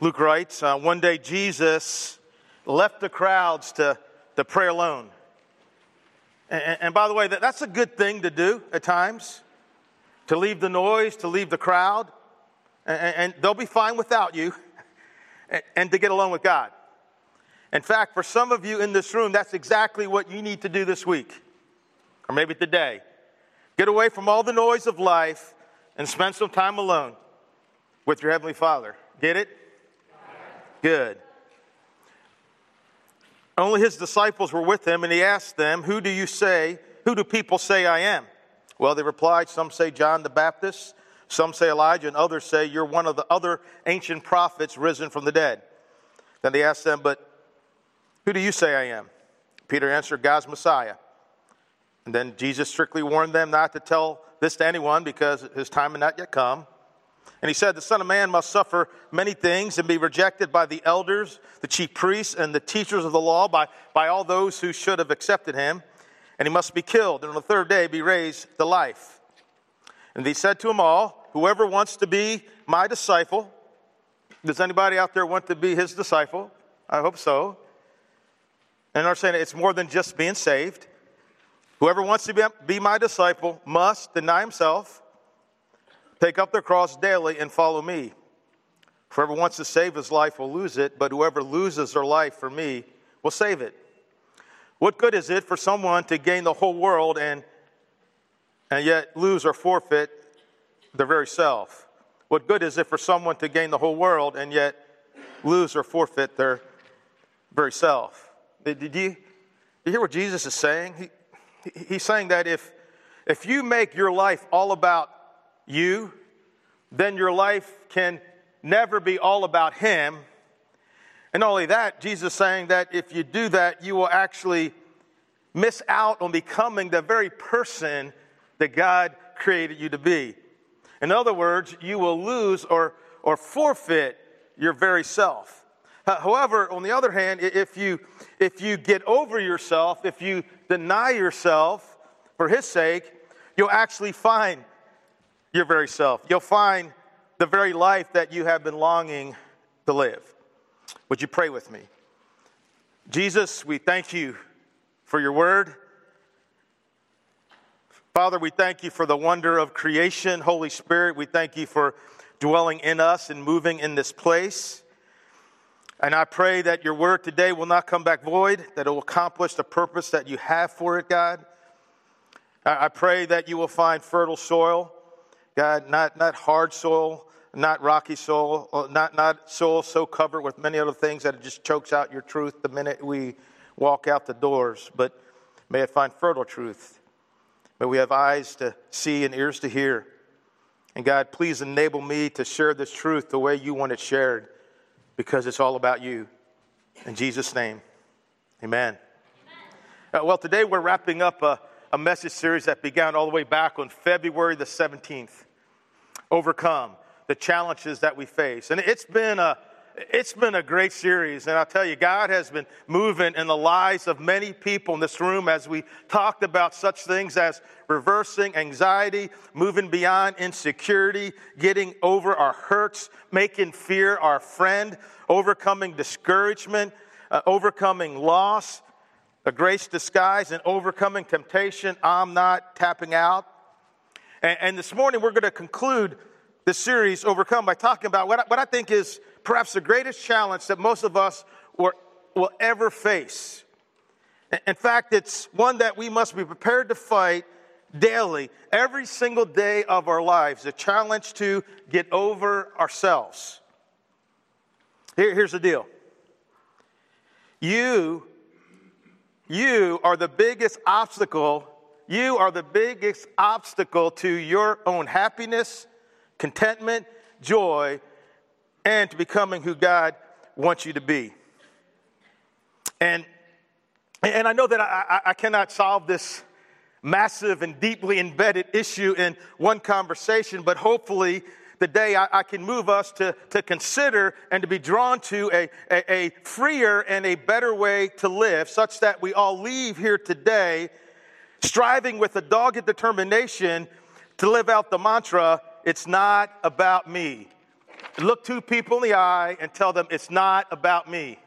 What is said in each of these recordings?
Luke writes, uh, one day Jesus left the crowds to, to pray alone. And, and by the way, that, that's a good thing to do at times to leave the noise, to leave the crowd, and, and they'll be fine without you, and, and to get alone with God. In fact, for some of you in this room, that's exactly what you need to do this week, or maybe today. Get away from all the noise of life and spend some time alone with your Heavenly Father. Get it? Good. Only his disciples were with him, and he asked them, Who do you say, who do people say I am? Well, they replied, Some say John the Baptist, some say Elijah, and others say you're one of the other ancient prophets risen from the dead. Then they asked them, But who do you say I am? Peter answered, God's Messiah. And then Jesus strictly warned them not to tell this to anyone because his time had not yet come. And he said, The Son of Man must suffer many things and be rejected by the elders, the chief priests, and the teachers of the law, by, by all those who should have accepted him. And he must be killed, and on the third day be raised to life. And he said to them all, Whoever wants to be my disciple, does anybody out there want to be his disciple? I hope so. And saying it's more than just being saved. Whoever wants to be my disciple must deny himself Take up their cross daily and follow me. Whoever wants to save his life will lose it, but whoever loses their life for me will save it. What good is it for someone to gain the whole world and, and yet lose or forfeit their very self? What good is it for someone to gain the whole world and yet lose or forfeit their very self? Did, you, did you hear what Jesus is saying? He, he's saying that if, if you make your life all about you, then your life can never be all about Him. And not only that, Jesus is saying that if you do that, you will actually miss out on becoming the very person that God created you to be. In other words, you will lose or, or forfeit your very self. However, on the other hand, if you, if you get over yourself, if you deny yourself for His sake, you'll actually find your very self. You'll find the very life that you have been longing to live. Would you pray with me? Jesus, we thank you for your word. Father, we thank you for the wonder of creation. Holy Spirit, we thank you for dwelling in us and moving in this place. And I pray that your word today will not come back void, that it will accomplish the purpose that you have for it, God. I pray that you will find fertile soil God, not, not hard soil, not rocky soil, uh, not, not soil so covered with many other things that it just chokes out your truth the minute we walk out the doors, but may it find fertile truth. May we have eyes to see and ears to hear. And God, please enable me to share this truth the way you want it shared because it's all about you. In Jesus' name, amen. amen. Uh, well, today we're wrapping up a, a message series that began all the way back on February the 17th overcome the challenges that we face. And it's been a it's been a great series, and I'll tell you, God has been moving in the lives of many people in this room as we talked about such things as reversing anxiety, moving beyond insecurity, getting over our hurts, making fear our friend, overcoming discouragement, uh, overcoming loss, a grace disguise, and overcoming temptation. I'm not tapping out. And, and this morning, we're going to conclude this series, Overcome, by talking about what I, what I think is perhaps the greatest challenge that most of us will, will ever face. In fact, it's one that we must be prepared to fight daily, every single day of our lives, a challenge to get over ourselves. Here, here's the deal you, you are the biggest obstacle you are the biggest obstacle to your own happiness, contentment, joy, and to becoming who God wants you to be. And, and I know that I, I cannot solve this massive and deeply embedded issue in one conversation, but hopefully today I, I, can move us to, to consider and to be drawn to a, a, a freer and a better way to live, such that we all leave here today striving with a dogged determination to live out the mantra it's not about me. Look two people in the eye and tell them it's not about me.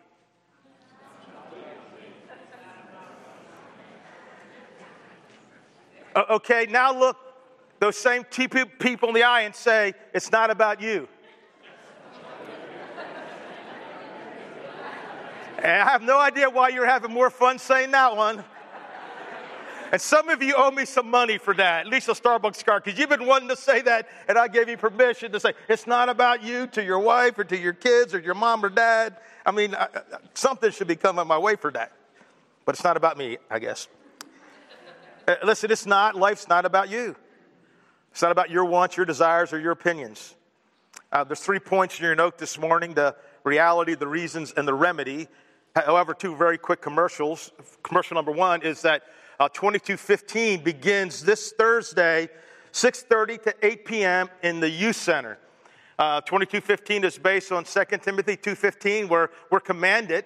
Okay, now look those same two people in the eye and say, It's not about you. and I have no idea why you're having more fun saying that one. And some of you owe me some money for that, at least a Starbucks card, because you've been wanting to say that, and I gave you permission to say, it's not about you to your wife or to your kids or your mom or dad. I mean, I, something should be coming my way for that. But it's not about me, I guess. Uh, listen, it's not, life's not about you. It's not about your wants, your desires, or your opinions. Uh, there's three points in your note this morning the reality, the reasons, and the remedy. However, two very quick commercials. Commercial number one is that uh, 2215 begins this Thursday, 6.30 to 8 p.m. in the youth center. Uh, 2215 is based on 2 Timothy 2.15 where we're commanded,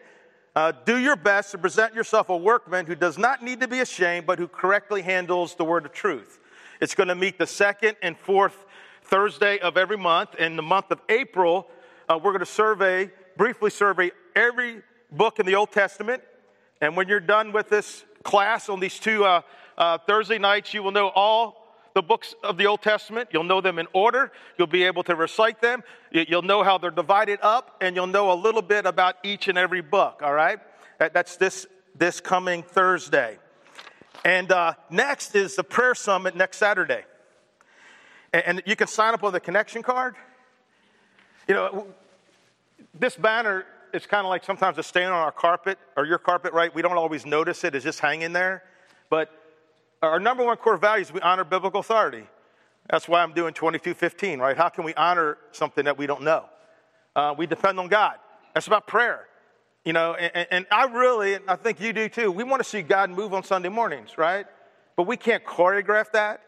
uh, do your best to present yourself a workman who does not need to be ashamed, but who correctly handles the word of truth. It's going to meet the second and fourth Thursday of every month. In the month of April, uh, we're going to survey, briefly survey every book in the Old Testament. And when you're done with this class on these two uh, uh, Thursday nights, you will know all the books of the Old Testament. You'll know them in order. You'll be able to recite them. You'll know how they're divided up, and you'll know a little bit about each and every book, all right? That's this, this coming Thursday. And uh, next is the prayer summit next Saturday. And, and you can sign up on the connection card. You know, this banner it's kind of like sometimes a stain on our carpet or your carpet, right? We don't always notice it, it's just hanging there. But our number one core value is we honor biblical authority. That's why I'm doing 2215, right? How can we honor something that we don't know? Uh, we depend on God. That's about prayer. You know, and, and I really, and I think you do too, we want to see God move on Sunday mornings, right? But we can't choreograph that.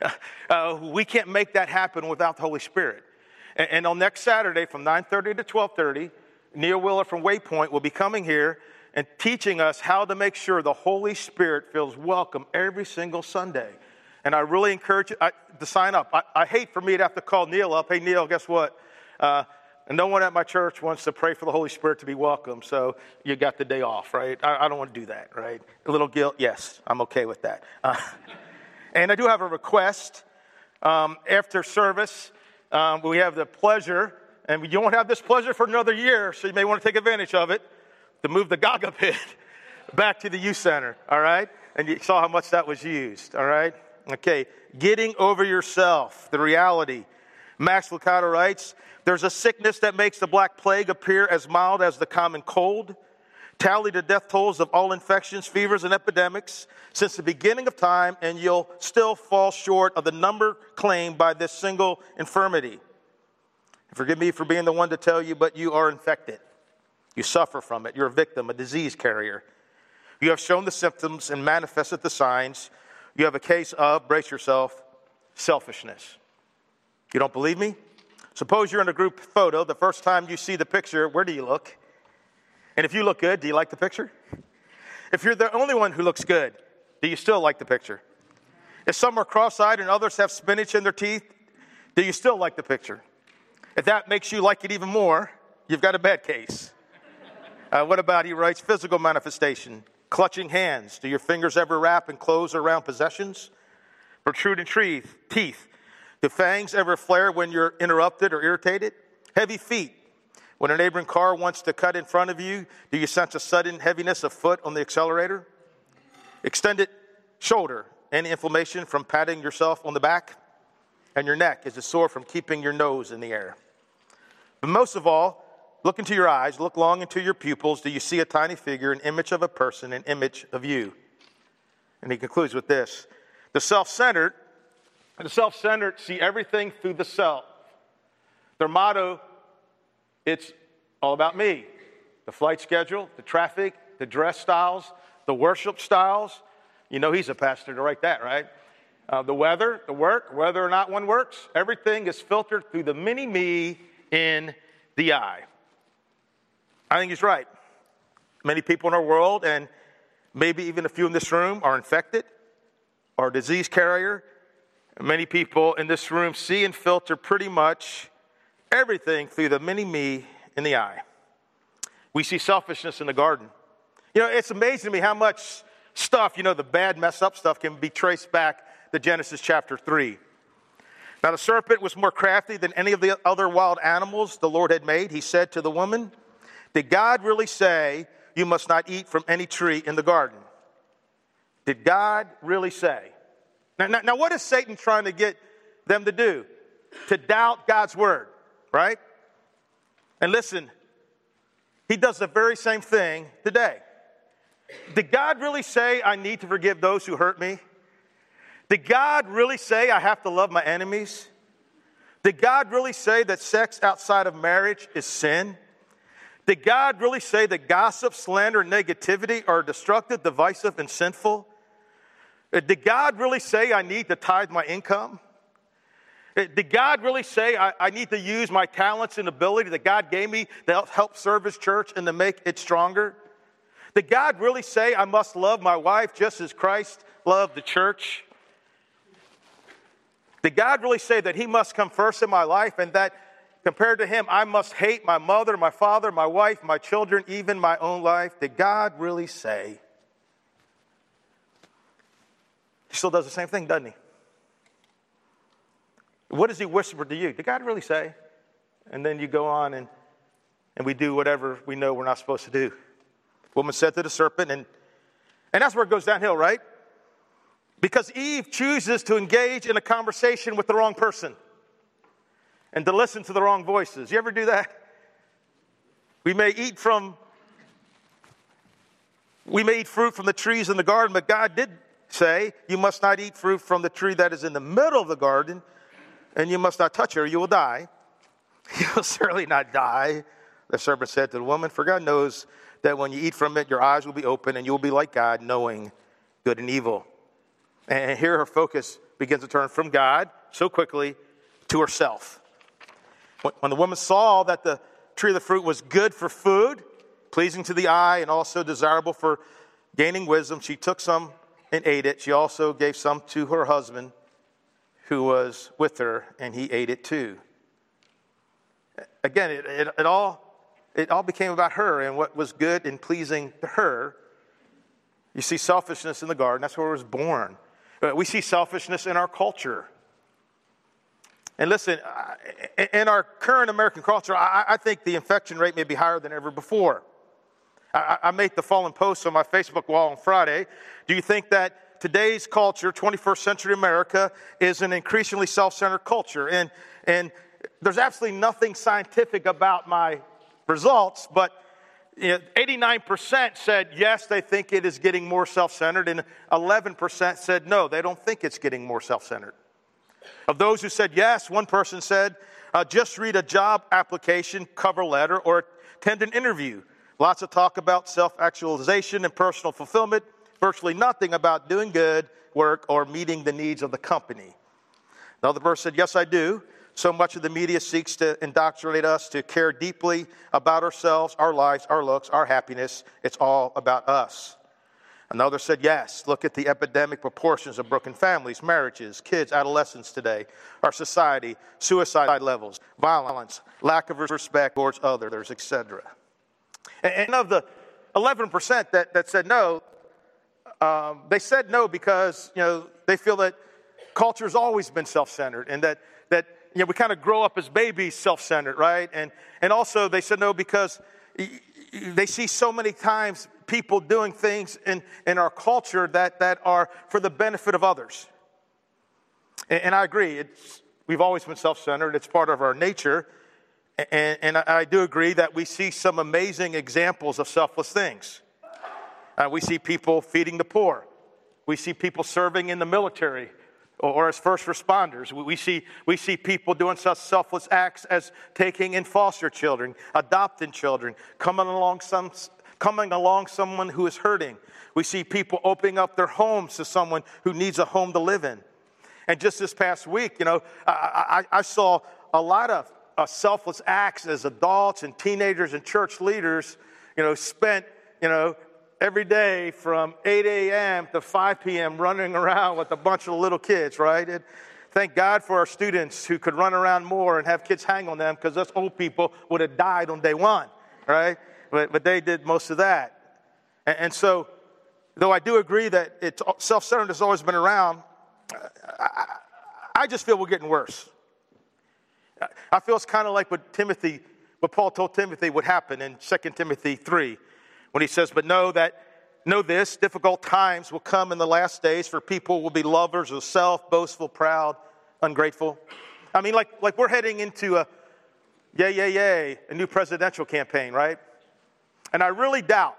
uh, we can't make that happen without the Holy Spirit. And, and on next Saturday from 9.30 to 12.30, Neil Wheeler from Waypoint will be coming here and teaching us how to make sure the Holy Spirit feels welcome every single Sunday. And I really encourage you to sign up. I, I, hate for me to have to call Neil up. Hey, Neil, guess what? Uh, no one at my church wants to pray for the Holy Spirit to be welcome, so you got the day off, right? I, I don't want to do that, right? A little guilt, yes, I'm okay with that. Uh, and I do have a request. Um, after service, um, we have the pleasure and you won't have this pleasure for another year, so you may want to take advantage of it to move the Gaga pit back to the youth center, all right? And you saw how much that was used, all right? Okay, getting over yourself, the reality. Max Lucado writes There's a sickness that makes the Black Plague appear as mild as the common cold. Tally the death tolls of all infections, fevers, and epidemics since the beginning of time, and you'll still fall short of the number claimed by this single infirmity. Forgive me for being the one to tell you, but you are infected. You suffer from it. You're a victim, a disease carrier. You have shown the symptoms and manifested the signs. You have a case of, brace yourself, selfishness. You don't believe me? Suppose you're in a group photo. The first time you see the picture, where do you look? And if you look good, do you like the picture? If you're the only one who looks good, do you still like the picture? If some are cross eyed and others have spinach in their teeth, do you still like the picture? If that makes you like it even more, you've got a bad case. Uh, what about, he writes, physical manifestation? Clutching hands. Do your fingers ever wrap and close around possessions? Protruding teeth. Teeth. Do fangs ever flare when you're interrupted or irritated? Heavy feet. When a neighboring car wants to cut in front of you, do you sense a sudden heaviness of foot on the accelerator? Extended shoulder. Any inflammation from patting yourself on the back? And your neck is it sore from keeping your nose in the air? But most of all, look into your eyes, look long into your pupils. Do you see a tiny figure, an image of a person, an image of you? And he concludes with this The self centered, the self centered see everything through the self. Their motto, it's all about me. The flight schedule, the traffic, the dress styles, the worship styles. You know, he's a pastor to write that, right? Uh, the weather, the work, whether or not one works, everything is filtered through the mini me in the eye. I think he's right. Many people in our world, and maybe even a few in this room, are infected or disease carrier. Many people in this room see and filter pretty much everything through the mini me in the eye. We see selfishness in the garden. You know, it's amazing to me how much stuff, you know, the bad, mess up stuff can be traced back to Genesis chapter 3. Now, the serpent was more crafty than any of the other wild animals the Lord had made. He said to the woman, Did God really say you must not eat from any tree in the garden? Did God really say? Now, now, now what is Satan trying to get them to do? To doubt God's word, right? And listen, he does the very same thing today. Did God really say I need to forgive those who hurt me? Did God really say I have to love my enemies? Did God really say that sex outside of marriage is sin? Did God really say that gossip, slander, and negativity are destructive, divisive, and sinful? Uh, did God really say I need to tithe my income? Uh, did God really say I, I, need to use my talents and ability that God gave me to help serve His church and to make it stronger? Did God really say I must love my wife just as Christ loved the church? Did God really say that He must come first in my life and that compared to Him, I must hate my mother, my father, my wife, my children, even my own life? Did God really say? He still does the same thing, doesn't He? What does He whisper to you? Did God really say? And then you go on and, and we do whatever we know we're not supposed to do. woman said to the serpent, and, and that's where it goes downhill, right? Because Eve chooses to engage in a conversation with the wrong person and to listen to the wrong voices. You ever do that? We may eat from we may eat fruit from the trees in the garden, but God did say, You must not eat fruit from the tree that is in the middle of the garden, and you must not touch her, you will die. You'll certainly not die, the serpent said to the woman, for God knows that when you eat from it, your eyes will be open, and you will be like God, knowing good and evil. And here her focus begins to turn from God so quickly to herself. When the woman saw that the tree of the fruit was good for food, pleasing to the eye, and also desirable for gaining wisdom, she took some and ate it. She also gave some to her husband who was with her, and he ate it too. Again, it, it, it all, it all became about her and what was good and pleasing to her. You see selfishness in the garden, that's where it was born. Uh, we see selfishness in our culture. And listen, in our current American culture, I think the infection rate may be higher than ever before. I made the following post on my Facebook wall on Friday. Do you think that today's culture, 21st century America, is an increasingly self centered culture? And, and there's absolutely nothing scientific about my results, but 89% said yes, they think it is getting more self centered, and 11% said no, they don't think it's getting more self centered. Of those who said yes, one person said, uh, just read a job application cover letter or attend an interview. Lots of talk about self actualization and personal fulfillment, virtually nothing about doing good work or meeting the needs of the company. Another person said, Yes, I do. So much of the media seeks to indoctrinate us to care deeply about ourselves, our lives, our looks, our happiness. It's all about us. Another said, Yes, look at the epidemic proportions of broken families, marriages, kids, adolescents today, our society, suicide levels, violence, lack of respect towards others, etc. And of the 11% that, that said no, um, they said no because you know, they feel that culture's always been self centered and that, that you know, we kind of grow up as babies self centered, right? And, and also they said no because they see so many times people doing things in, in our culture that, that are for the benefit of others. And, and I agree, it's, we've always been self centered, it's part of our nature. And, and, I do agree that we see some amazing examples of selfless things. Uh, we see people feeding the poor. We see people serving in the military or as first responders. We see, we see people doing such selfless acts as taking in foster children, adopting children, coming along, some, coming along someone who is hurting. We see people opening up their homes to someone who needs a home to live in. And just this past week, you know, I, I, I saw a lot of uh, selfless acts as adults and teenagers and church leaders, you know, spent, you know, every day from 8 a.m. to 5 p.m. running around with a bunch of little kids, right? And thank God for our students who could run around more and have kids hang on them because us old people would have died on day one, right? But, but they did most of that. And, and so, though I do agree that self centeredness has always been around, I, I just feel we're getting worse. I feel it's kind of like what Timothy, what Paul told Timothy would happen in 2 Timothy 3, when he says, But know that Know this difficult times will come in the last days, for people will be lovers of self, boastful, proud, ungrateful. I mean, like, like we're heading into a yay, yay, yay, a new presidential campaign, right? And I really doubt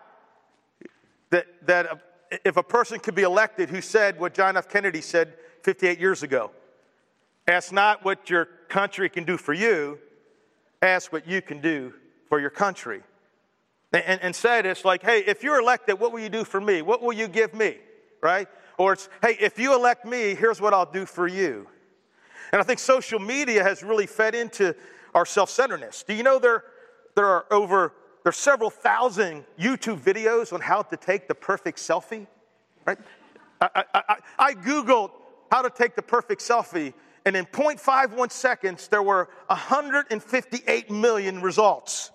that, that if a person could be elected who said what John F. Kennedy said 58 years ago ask not what your country can do for you, ask what you can do for your country and, and said it's like, hey, if you're elected, what will you do for me? What will you give me? Right? Or it's, hey, if you elect me, here's what I'll do for you. And I think social media has really fed into our self centeredness. Do you know there, there are over there's several thousand YouTube videos on how to take the perfect selfie? Right? I, I, I, I Googled how to take the perfect selfie, and in 0.51 seconds, there were 158 million results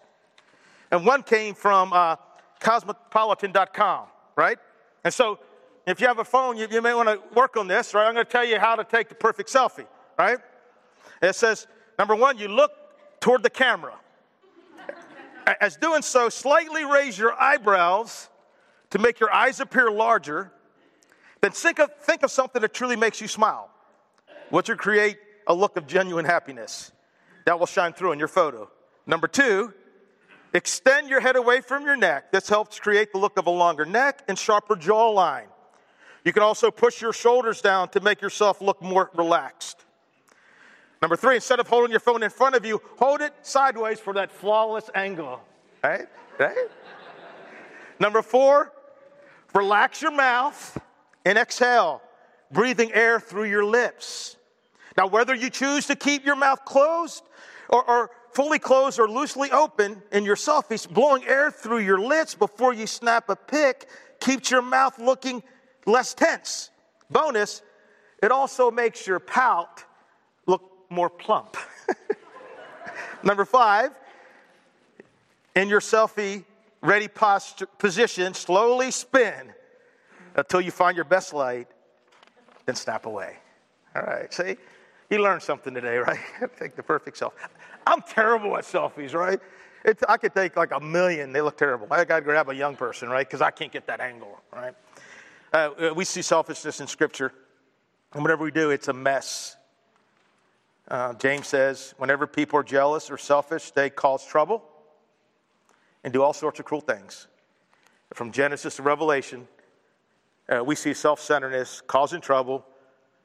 and one came from uh, cosmopolitan.com, right? And so if you have a phone, you, you may want to work on this, right? I'm going to tell you how to take the perfect selfie, right? It says, number one, you look toward the camera. As doing so, slightly raise your eyebrows to make your eyes appear larger. Then think of, think of something that truly makes you smile, which will create a look of genuine happiness that will shine through in your photo. Number two, Extend your head away from your neck. This helps create the look of a longer neck and sharper jawline. You can also push your shoulders down to make yourself look more relaxed. Number three, instead of holding your phone in front of you, hold it sideways for that flawless angle. Right? Right? Number four, relax your mouth and exhale, breathing air through your lips. Now, whether you choose to keep your mouth closed or, or fully closed or loosely open in your selfies, blowing air through your lips before you snap a pic keeps your mouth looking less tense. Bonus, it also makes your pout look more plump. Number five, in your selfie ready posture, position, slowly spin until you find your best light, then snap away. All right, see? You learned something today, right? Take the perfect self. I'm terrible at selfies, right? It's, I could take like a million, they look terrible. I got to grab a young person, right? Because I can't get that angle, right? Uh, we see selfishness in Scripture, and whatever we do, it's a mess. Uh, James says, whenever people are jealous or selfish, they cause trouble and do all sorts of cruel things. From Genesis to Revelation, uh, we see self centeredness causing trouble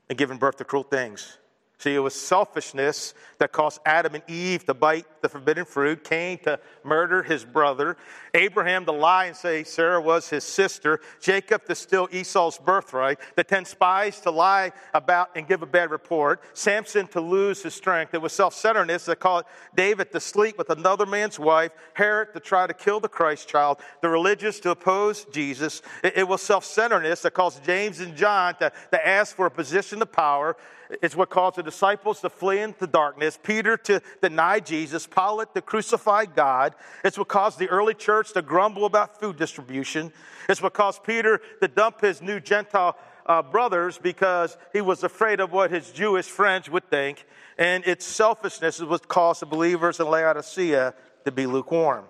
and giving birth to cruel things. See, it was selfishness that caused Adam and Eve to bite the forbidden fruit, Cain to murder his brother, Abraham to lie and say Sarah was his sister, Jacob to steal Esau's birthright, the ten spies to lie about and give a bad report, Samson to lose his strength. It was self centeredness that caused David to sleep with another man's wife, Herod to try to kill the Christ child, the religious to oppose Jesus. It, it was self centeredness that caused James and John to, to ask for a position of power. It's what caused the disciples to flee into darkness, Peter to deny Jesus, Pilate to crucify God. It's what caused the early church to grumble about food distribution. It's what caused Peter to dump his new Gentile uh, brothers because he was afraid of what his Jewish friends would think. And its selfishness is what caused the believers in Laodicea to be lukewarm.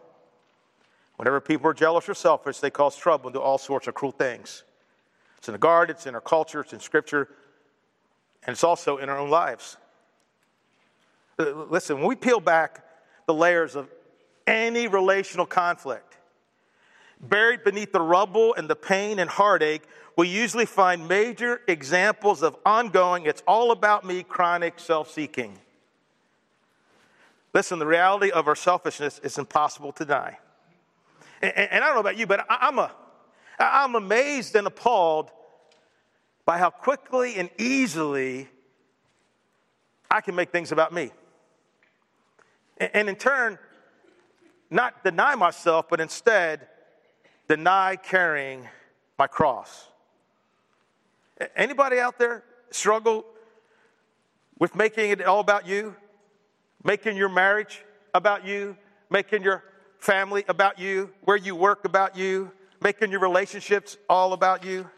Whenever people are jealous or selfish, they cause trouble and do all sorts of cruel things. It's in the garden, it's in our culture, it's in Scripture. And it's also in our own lives. Uh, listen, when we peel back the layers of any relational conflict, buried beneath the rubble and the pain and heartache, we usually find major examples of ongoing, it's all about me, chronic self seeking. Listen, the reality of our selfishness is impossible to deny. And, and I don't know about you, but I, I'm, a, I'm amazed and appalled by how quickly and easily I can make things about me. And in turn, not deny myself, but instead deny carrying my cross. Anybody out there struggle with making it all about you, making your marriage about you, making your family about you, where you work about you, making your relationships all about you.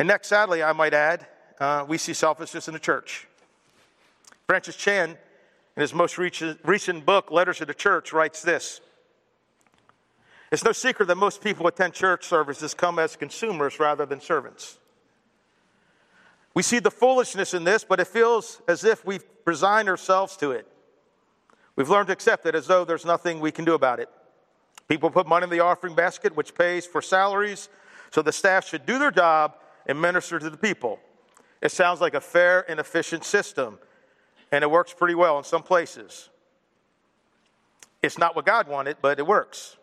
And next, sadly, I might add, uh, we see selfishness in the church. Francis Chan, in his most recent book, Letters to the Church, writes this It's no secret that most people attend church services come as consumers rather than servants. We see the foolishness in this, but it feels as if we've resigned ourselves to it. We've learned to accept it as though there's nothing we can do about it. People put money in the offering basket, which pays for salaries, so the staff should do their job and minister to the people. It sounds like a fair and efficient system, and it works pretty well in some places. It's not what God wanted, but it works.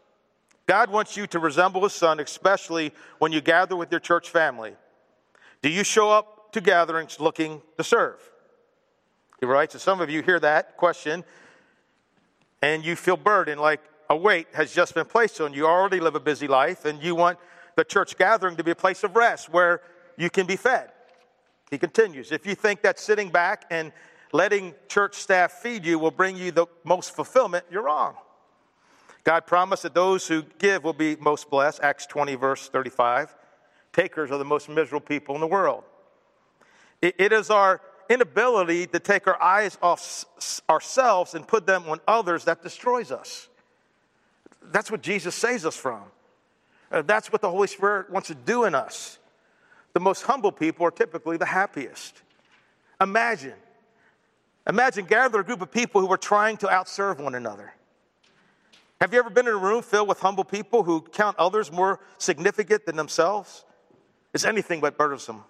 God wants you to resemble His Son, especially when you gather with your church family. Do you show up to gatherings looking to serve? He writes, so some of you hear that question and you feel burdened like a weight has just been placed on you. You already live a busy life and you want the church gathering to be a place of rest where you can be fed. He continues, if you think that sitting back and letting church staff feed you will bring you the most fulfillment, you're wrong. God promised that those who give will be most blessed, Acts 20, verse 35. Takers are the most miserable people in the world. it is our inability to take our eyes off ourselves and put them on others that destroys us. That's what Jesus saves us from. Uh, that's what the Holy Spirit wants to do in us. The most humble people are typically the happiest. Imagine, imagine gather a group of people who are trying to outserve one another. Have you ever been in a room filled with humble people who count others more significant than themselves? It's anything but burdensome.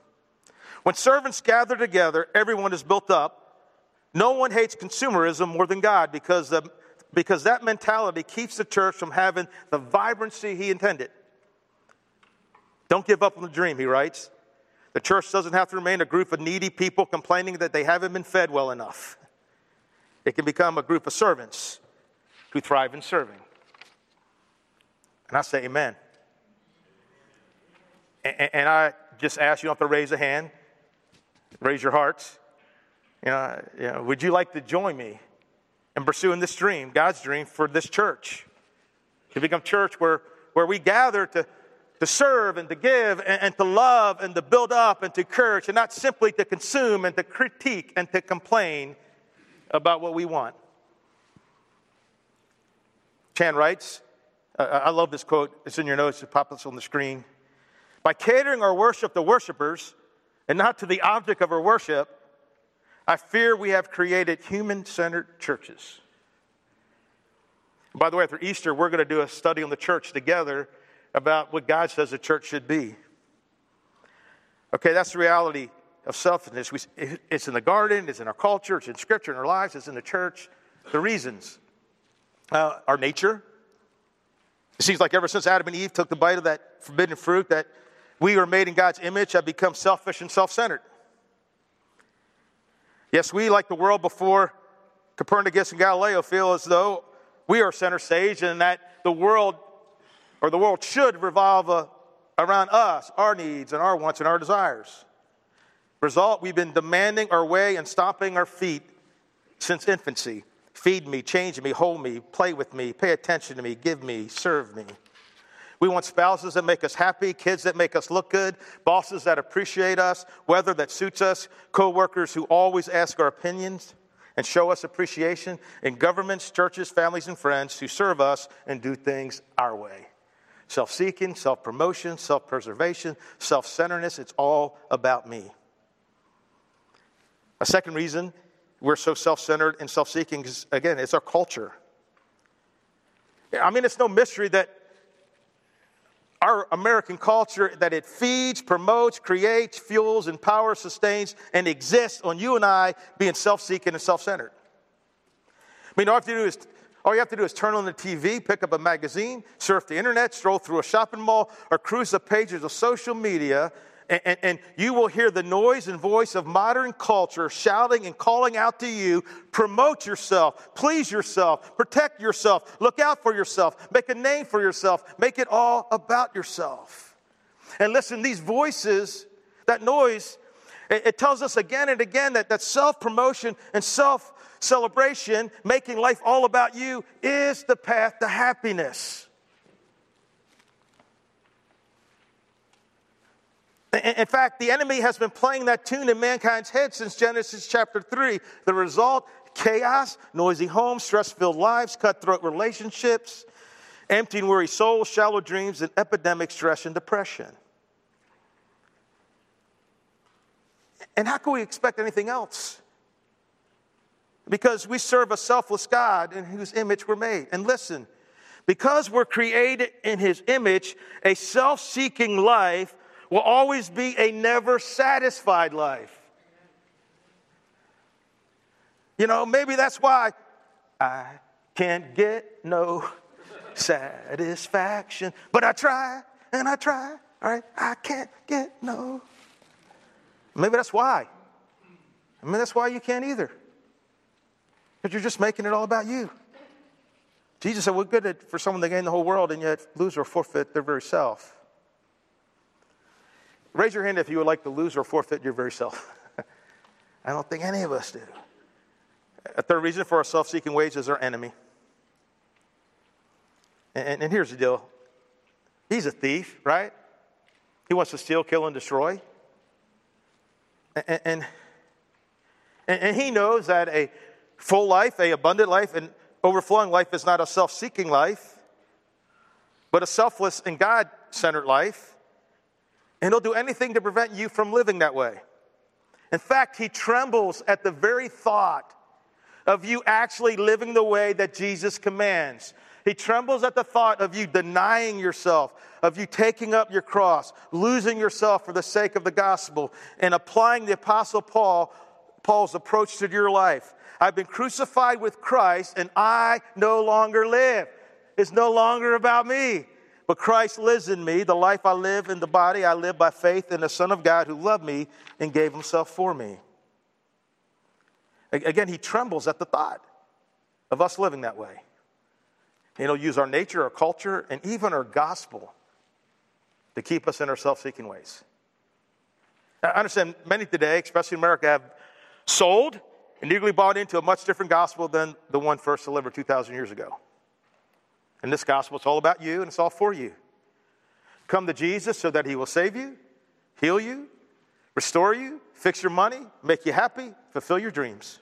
When servants gather together, everyone is built up. No one hates consumerism more than God because, the, because that mentality keeps the church from having the vibrancy he intended. Don't give up on the dream, he writes. The church doesn't have to remain a group of needy people complaining that they haven't been fed well enough. It can become a group of servants who thrive in serving. And I say, Amen. And, I just ask you have to raise a hand. Raise your hearts. You know, you know, would you like to join me in pursuing this dream, God's dream for this church? To become church where, where we gather to, to serve and to give and, and to love and to build up and to encourage and not simply to consume and to critique and to complain about what we want. Chan writes, uh, I love this quote. It's in your notes. It pops up on the screen. By catering our worship to worshipers, and not to the object of our worship, I fear we have created human centered churches. By the way, after Easter, we're going to do a study on the church together about what God says the church should be. Okay, that's the reality of selfishness. We, it's in the garden, it's in our culture, it's in scripture, in our lives, it's in the church. The reasons uh, our nature. It seems like ever since Adam and Eve took the bite of that forbidden fruit, that we are made in God's image have become selfish and self centered. Yes, we, like the world before Copernicus and Galileo, feel as though we are center stage and that the world or the world should revolve uh, around us, our needs and our wants and our desires. Result, we've been demanding our way and stomping our feet since infancy. Feed me, change me, hold me, play with me, pay attention to me, give me, serve me. We want spouses that make us happy, kids that make us look good, bosses that appreciate us, weather that suits us, coworkers who always ask our opinions and show us appreciation, and governments, churches, families, and friends who serve us and do things our way. Self seeking, self promotion, self preservation, self centeredness, it's all about me. A second reason we're so self centered and self seeking is, again, it's our culture. I mean, it's no mystery that our American culture that it feeds, promotes, creates, fuels, empowers, sustains, and exists on you and I being self seeking and self centered. I mean, all you, have to do is, all you have to do is turn on the TV, pick up a magazine, surf the internet, stroll through a shopping mall, or cruise the pages of social media, and, and, and, you will hear the noise and voice of modern culture shouting and calling out to you promote yourself, please yourself, protect yourself, look out for yourself, make a name for yourself, make it all about yourself. And listen, these voices, that noise, It, it tells us again and again that, that self promotion and self celebration, making life all about you, is the path to happiness. In fact, the enemy has been playing that tune in mankind's head since Genesis chapter 3. The result chaos, noisy homes, stress filled lives, cutthroat relationships, empty and weary souls, shallow dreams, and epidemic stress and depression. And how can we expect anything else? Because we serve a selfless God in whose image we're made. And listen, because we're created in his image, a self seeking life will always be a never satisfied life. You know, maybe that's why I can't get no satisfaction, but I try and I try, all right? I can't get no. Maybe that's why. I mean, that's why you can't either. Because you're just making it all about you. Jesus said, What good for someone to gain the whole world and yet lose or forfeit their very self? Raise your hand if you would like to lose or forfeit your very self. I don't think any of us do. A third reason for our self seeking ways is our enemy. And, and, here's the deal he's a thief, right? He wants to steal, kill, and destroy. And, and, and he knows that a full life, a abundant life, and overflowing life is not a self seeking life, but a selfless and God centered life. And he'll do anything to prevent you from living that way. In fact, he trembles at the very thought of you actually living the way that Jesus commands. He trembles at the thought of you denying yourself, of you taking up your cross, losing yourself for the sake of the gospel, and applying the Apostle Paul, Paul's approach to your life. I've been crucified with Christ, and I no longer live. It's no longer about me. But Christ lives in me. The life I live in the body, I live by faith in the Son of God who loved me and gave himself for me. Again, he trembles at the thought of us living that way. He'll use our nature, our culture, and even our gospel to keep us in our self seeking ways. I understand many today, especially in America, have sold and eagerly bought into a much different gospel than the one first delivered 2,000 years ago. And this gospel, is all about you and it's all for you. Come to Jesus so that he will save you, heal you, restore you, fix your money, make you happy, fulfill your dreams.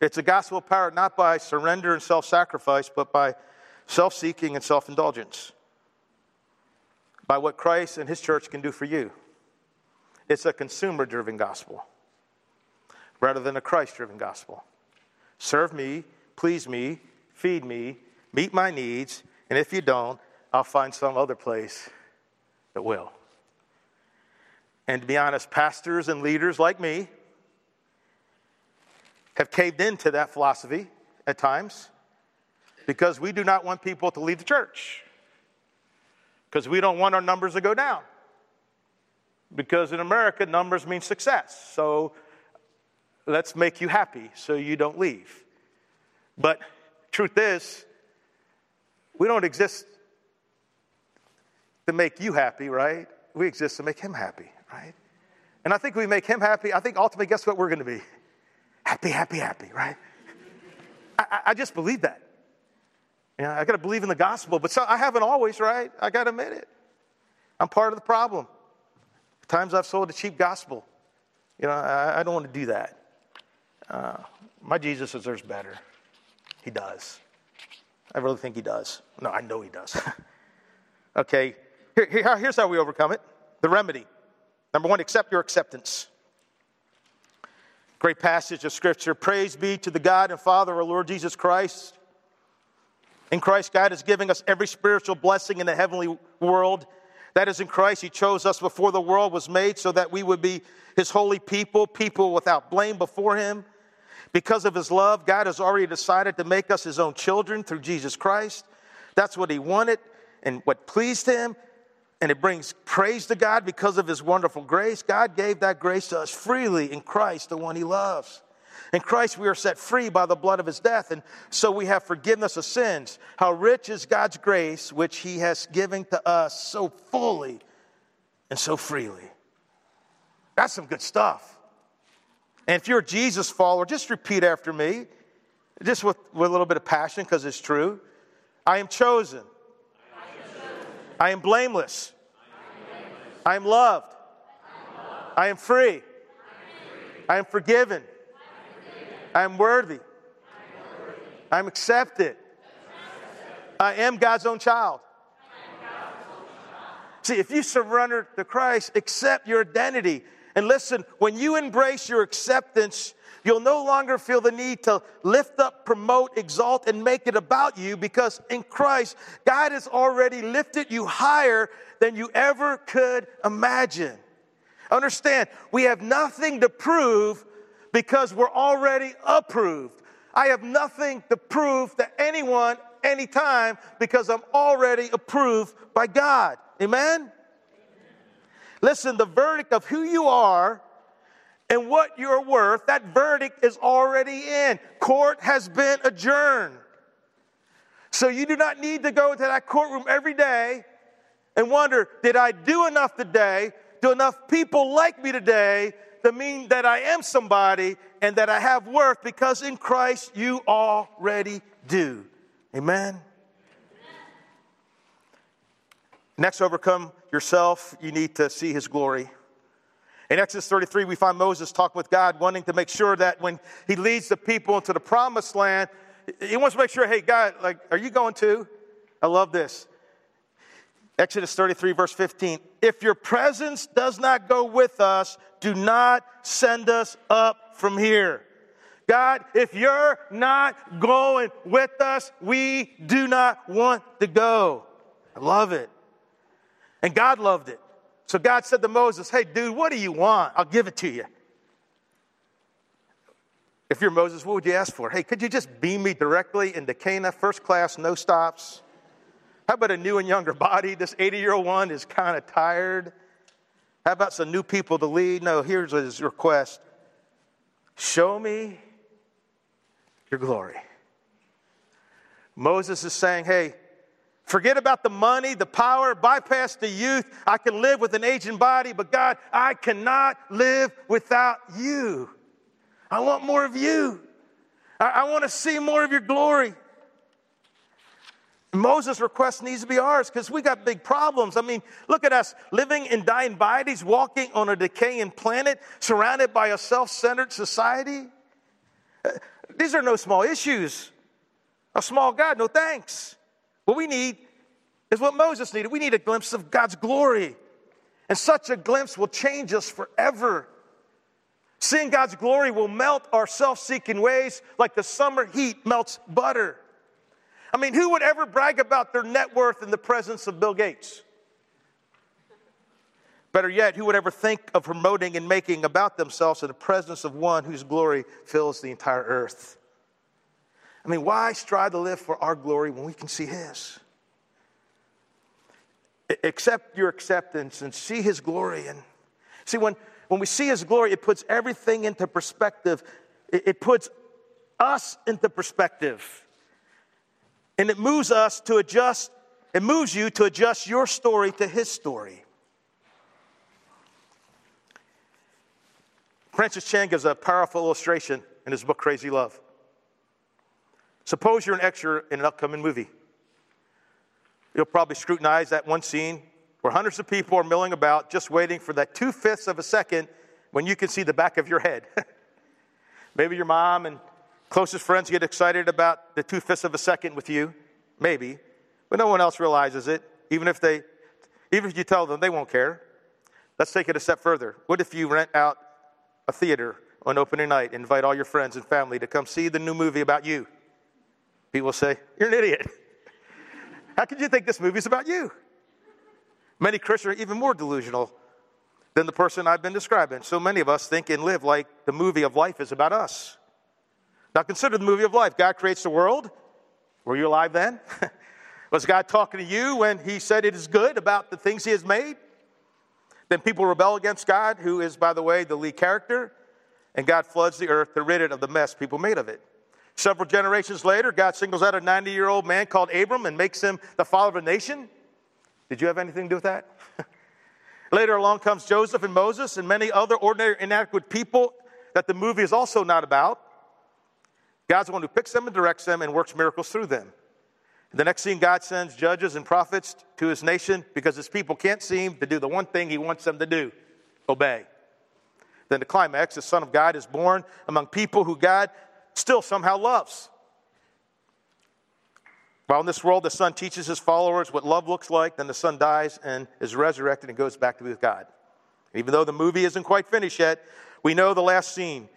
It's a gospel powered not by surrender and self sacrifice, but by self seeking and self indulgence. By what Christ and his church can do for you. It's a consumer driven gospel rather than a Christ driven gospel. Serve me, please me, feed me, meet my needs, and if you don't, I'll find some other place that will. And to be honest, pastors and leaders like me have caved into that philosophy at times because we do not want people to leave the church, because we don't want our numbers to go down. Because in America, numbers mean success. So let's make you happy so you don't leave. But truth is, we don't exist to make you happy, right? We exist to make him happy, right? And I think we make him happy. I think ultimately, guess what we're going to be? Happy, happy, happy, right? I, I just believe that. You know, I got to believe in the gospel, but so, I haven't always, right? I got to admit it. I'm part of the problem. times I've sold a cheap gospel. You know, I, I don't want to do that. Uh, my Jesus deserves better. He does. I really think he does. No, I know he does. okay, here, here, here's how we overcome it the remedy. Number one, accept your acceptance. Great passage of scripture. Praise be to the God and Father of our Lord Jesus Christ. In Christ, God is giving us every spiritual blessing in the heavenly world. That is in Christ. He chose us before the world was made so that we would be His holy people, people without blame before Him. Because of his love, God has already decided to make us his own children through Jesus Christ. That's what he wanted and what pleased him. And it brings praise to God because of his wonderful grace. God gave that grace to us freely in Christ, the one he loves. In Christ, we are set free by the blood of his death, and so we have forgiveness of sins. How rich is God's grace, which he has given to us so fully and so freely. That's some good stuff. And if you're a Jesus follower, just repeat after me, just with, with a little bit of passion because it's true. I am chosen. I am blameless. I am loved. I am free. I am forgiven. I am worthy. I am accepted. I am God's own child. See, if you surrender to Christ, accept your identity. And listen, when you embrace your acceptance, you'll no longer feel the need to lift up, promote, exalt, and make it about you because in Christ, God has already lifted you higher than you ever could imagine. Understand, we have nothing to prove because we're already approved. I have nothing to prove to anyone anytime because I'm already approved by God. Amen? Listen, the verdict of who you are and what you're worth, that verdict is already in. Court has been adjourned. So you do not need to go to that courtroom every day and wonder, did I do enough today? Do enough people like me today to mean that I am somebody and that I have worth? Because in Christ you already do. Amen. Next, overcome yourself. You need to see his glory. In Exodus 33, we find Moses talking with God, wanting to make sure that when he leads the people into the promised land, he wants to make sure, hey, God, like, are you going to? I love this. Exodus 33, verse 15. If your presence does not go with us, do not send us up from here. God, if you're not going with us, we do not want to go. I love it. And God loved it. So God said to Moses, Hey, dude, what do you want? I'll give it to you. If you're Moses, what would you ask for? Hey, could you just beam me directly into Canaan, first class, no stops? How about a new and younger body? This 80 year old one is kind of tired. How about some new people to lead? No, here's his request Show me your glory. Moses is saying, Hey, Forget about the money, the power, bypass the youth. I can live with an aging body, but God, I cannot live without you. I want more of you. I, I want to see more of your glory. Moses' request needs to be ours because we got big problems. I mean, look at us living in dying bodies, walking on a decaying planet, surrounded by a self centered society. Uh, these are no small issues. A small God, no thanks. What we need is what Moses needed. We need a glimpse of God's glory. And such a glimpse will change us forever. Seeing God's glory will melt our self seeking ways like the summer heat melts butter. I mean, who would ever brag about their net worth in the presence of Bill Gates? Better yet, who would ever think of promoting and making about themselves in the presence of one whose glory fills the entire earth? I mean, why strive to live for our glory when we can see His? Accept your acceptance and see His glory. And see, when, when we see His glory, it puts everything into perspective, it, it puts us into perspective. And it moves us to adjust, it moves you to adjust your story to His story. Francis Chan gives a powerful illustration in his book, Crazy Love. Suppose you're an extra in an upcoming movie. You'll probably scrutinize that one scene where hundreds of people are milling about just waiting for that two fifths of a second when you can see the back of your head. Maybe your mom and closest friends get excited about the two fifths of a second with you. Maybe. But no one else realizes it. Even if they, even if you tell them, they won't care. Let's take it a step further. What if you rent out a theater on opening night, and invite all your friends and family to come see the new movie about you? People say, You're an idiot. How could you think this movie is about you? Many Christians are even more delusional than the person I've been describing. So many of us think and live like the movie of life is about us. Now consider the movie of life. God creates the world. Were you alive then? Was God talking to you when He said it is good about the things He has made? Then people rebel against God, who is, by the way, the lead character, and God floods the earth to rid it of the mess people made of it. Several generations later, God singles out a 90 year old man called Abram and makes him the father of a nation. Did you have anything to do with that? Later along comes Joseph and Moses and many other ordinary, inadequate people that the movie is also not about. God's the one who picks them and directs them and works miracles through them. The next scene, God sends judges and prophets to his nation because his people can't seem to do the one thing he wants them to do obey. Then the climax, the Son of God is born among people who God still somehow loves. While in this world the Son teaches his followers what love looks like, then the Son dies and is resurrected and goes back to be with God. Even though the movie isn't quite finished yet, we know the last scene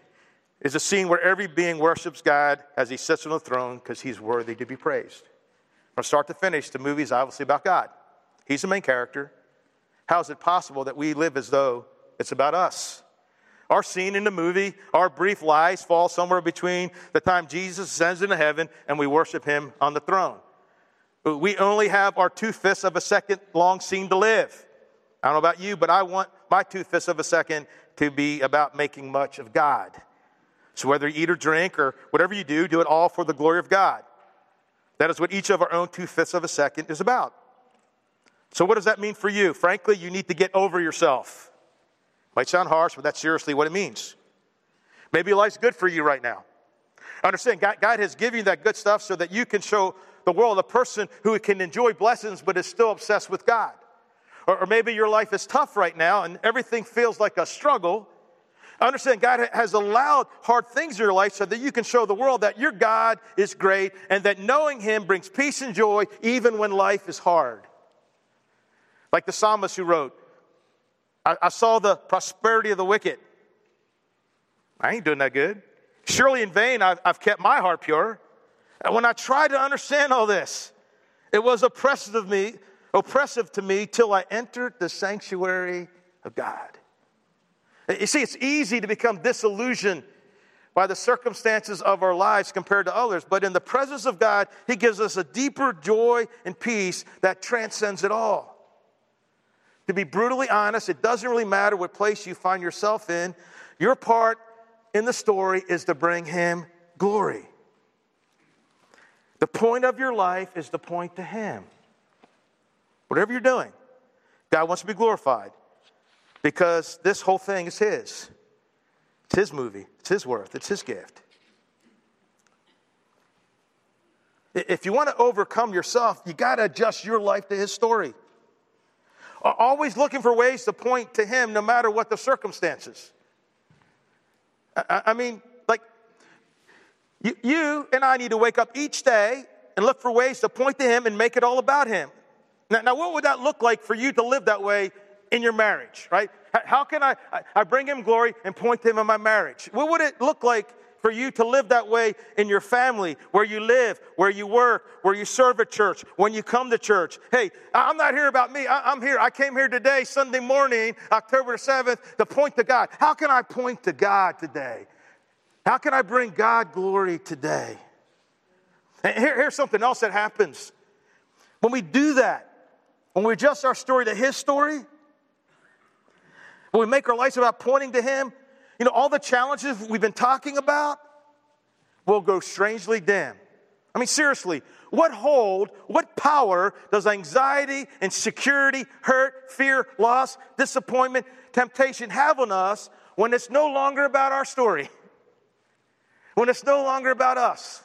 is a scene where every being worships God as he sits on the throne because he's worthy to be praised. From start to finish, the movie is obviously about God. He's the main character. How is it possible that we live as though it's about us? Our scene in the movie, our brief lives fall somewhere between the time Jesus ascends into heaven and we worship him on the throne. We only have our two fifths of a second long scene to live. I don't know about you, but I want my two fifths of a second to be about making much of God. So whether you eat or drink or whatever you do, do it all for the glory of God. That is what each of our own two fifths of a second is about. So, what does that mean for you? Frankly, you need to get over yourself. Might sound harsh, but that's seriously what it means. Maybe life's good for you right now. Understand, God, God has given you that good stuff so that you can show the world a person who can enjoy blessings but is still obsessed with God. Or, or maybe your life is tough right now and everything feels like a struggle. Understand, God has allowed hard things in your life so that you can show the world that your God is great and that knowing Him brings peace and joy even when life is hard. Like the psalmist who wrote, I, I saw the prosperity of the wicked. I ain't doing that good. Surely in vain I've, I've kept my heart pure. And when I tried to understand all this, it was oppressive of me, oppressive to me till I entered the sanctuary of God. You see, it's easy to become disillusioned by the circumstances of our lives compared to others, but in the presence of God, He gives us a deeper joy and peace that transcends it all. To be brutally honest, it doesn't really matter what place you find yourself in. Your part in the story is to bring him glory. The point of your life is to point to him. Whatever you're doing, God wants to be glorified because this whole thing is his. It's his movie, it's his worth, it's his gift. If you want to overcome yourself, you got to adjust your life to his story always looking for ways to point to Him no matter what the circumstances. I, I mean, like, you, you, and I need to wake up each day and look for ways to point to Him and make it all about Him. Now, now what would that look like for you to live that way in your marriage, right? How can I, I bring Him glory and point to Him in my marriage? What would it look like for you to live that way in your family, where you live, where you work, where you serve at church, when you come to church. Hey, I'm not here about me. I'm here. I came here today, Sunday morning, October 7th, to point to God. How can I point to God today? How can I bring God glory today? And here, here's something else that happens. When we do that, when we adjust our story to His story, when we make our lives about pointing to Him, you know, all the challenges we've been talking about will go strangely dim. I mean, seriously, what hold, what power does anxiety, insecurity, hurt, fear, loss, disappointment, temptation have on us when it's no longer about our story? When it's no longer about us?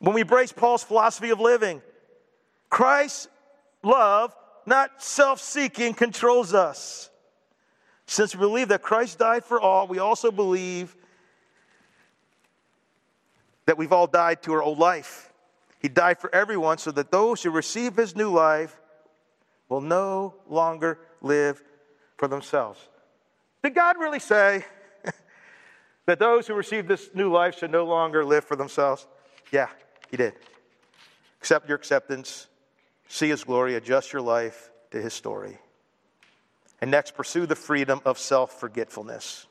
When we embrace Paul's philosophy of living, Christ's love not self seeking, controls us. Since we believe that Christ died for all, we also believe that we've all died to our old life. He died for everyone so that those who receive his new life will no longer live for themselves. Did God really say that those who receive this new life should no longer live for themselves? Yeah, he did. Accept your acceptance see His glory, adjust your life to His story. And next, pursue the freedom of self forgetfulness.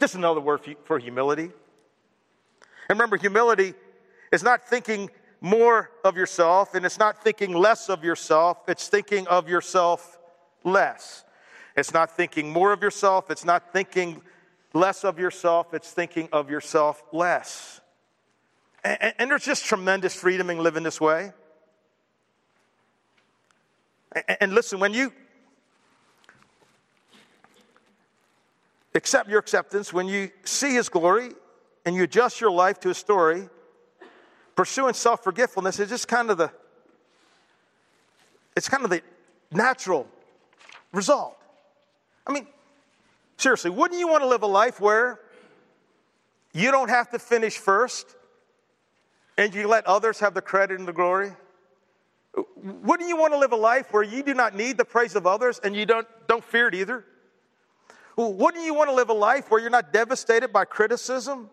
Just another word for humility. And remember, humility is not thinking more of yourself and it's not thinking less of yourself, it's thinking of yourself less. It's not thinking more of yourself, it's not thinking less of yourself, it's thinking of yourself less. And, and there's just tremendous freedom in living this way. And listen, when you accept your acceptance, when you see His glory and you adjust your life to His story, pursuing self forgetfulness is just kind of the it's kind of the natural result. I mean, seriously, wouldn't you want to live a life where you don't have to finish first and you let others have the credit and the glory? Wouldn't you want to live a life where you do not need the praise of others and you don't, don't fear it either? Wouldn't you want to live a life where you're not devastated by criticism,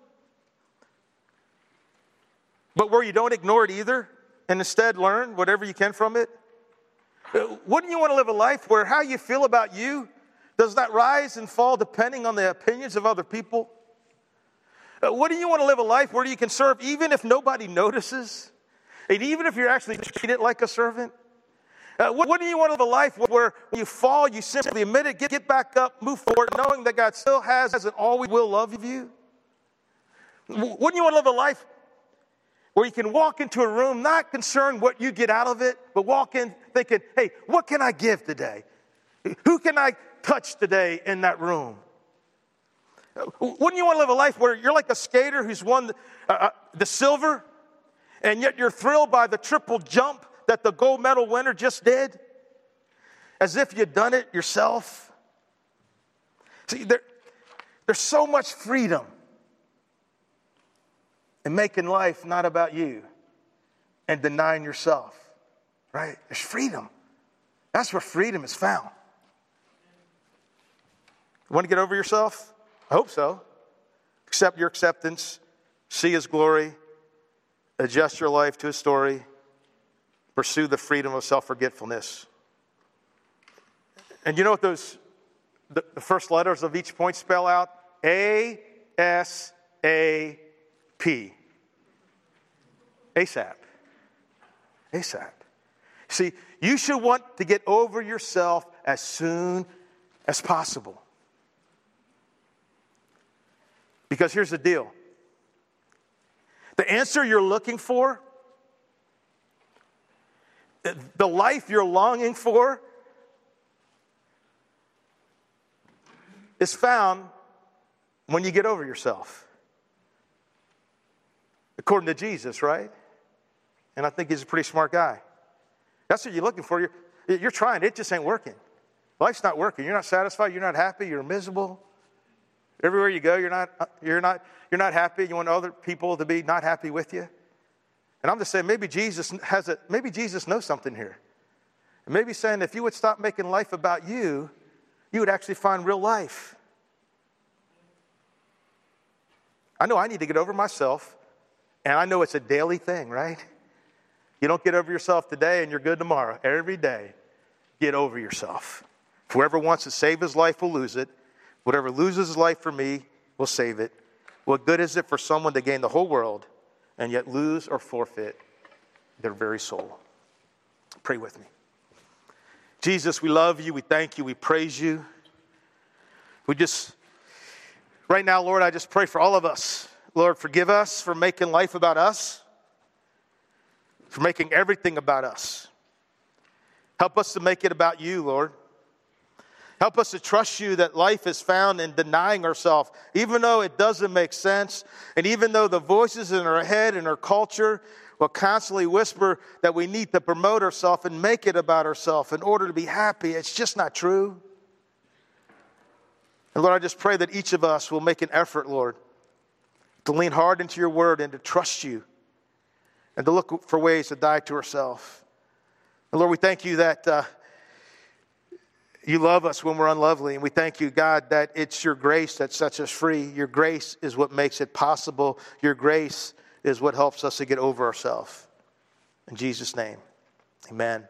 but where you don't ignore it either and instead learn whatever you can from it? Wouldn't you want to live a life where how you feel about you does not rise and fall depending on the opinions of other people? Wouldn't you want to live a life where you can serve even if nobody notices? And even if you're actually treated like a servant? Uh, wouldn't you want to live a life where when you fall, you simply admit it, get, get back up, move forward, knowing that God still has and always will love you? Wouldn't you want to live a life where you can walk into a room not concerned what you get out of it, but walk in thinking, hey, what can I give today? Who can I touch today in that room? Wouldn't you want to live a life where you're like a skater who's won the, uh, uh the silver, and yet you're thrilled by the triple jump that the gold medal winner just did? As if you'd done it yourself? See, there, there's so much freedom in making life not about you and denying yourself, right? There's freedom. That's where freedom is found. You want to get over yourself? I hope so. Accept your acceptance, see His glory, adjust your life to His story, pursue the freedom of self forgetfulness. And you know what those, the, the first letters of each point spell out? A S A P. ASAP. ASAP. See, you should want to get over yourself as soon as possible. Because here's the deal the answer you're looking for, the life you're longing for, is found when you get over yourself. According to Jesus, right? And I think he's a pretty smart guy. That's what you're looking for. You're, you're trying, it just ain't working. Life's not working. You're not satisfied. You're not happy. You're miserable. Everywhere you go, you're not, you're not, you're not happy. You want other people to be not happy with you. And I'm just saying, maybe Jesus has a, maybe Jesus knows something here. And maybe saying if you would stop making life about you, you would actually find real life. I know I need to get over myself, and I know it's a daily thing, right? You don't get over yourself today and you're good tomorrow. Every day, get over yourself. Whoever wants to save his life will lose it. Whatever loses life for me will save it. What good is it for someone to gain the whole world and yet lose or forfeit their very soul? Pray with me. Jesus, we love you. We thank you. We praise you. We just, right now, Lord, I just pray for all of us. Lord, forgive us for making life about us for making everything about us. Help us to make it about you, Lord. Help us to trust you that life is found in denying ourselves, even though it doesn't make sense, and even though the voices in our head and our culture will constantly whisper that we need to promote ourselves and make it about ourselves in order to be happy. It's just not true. And Lord, I just pray that each of us will make an effort, Lord, to lean hard into your word and to trust you and to look for ways to die to ourselves. And Lord, we thank you that uh, you love us when we're unlovely. And we thank you, God, that it's your grace that sets us free. Your grace is what makes it possible. Your grace is what helps us to get over ourselves. In Jesus' name, amen.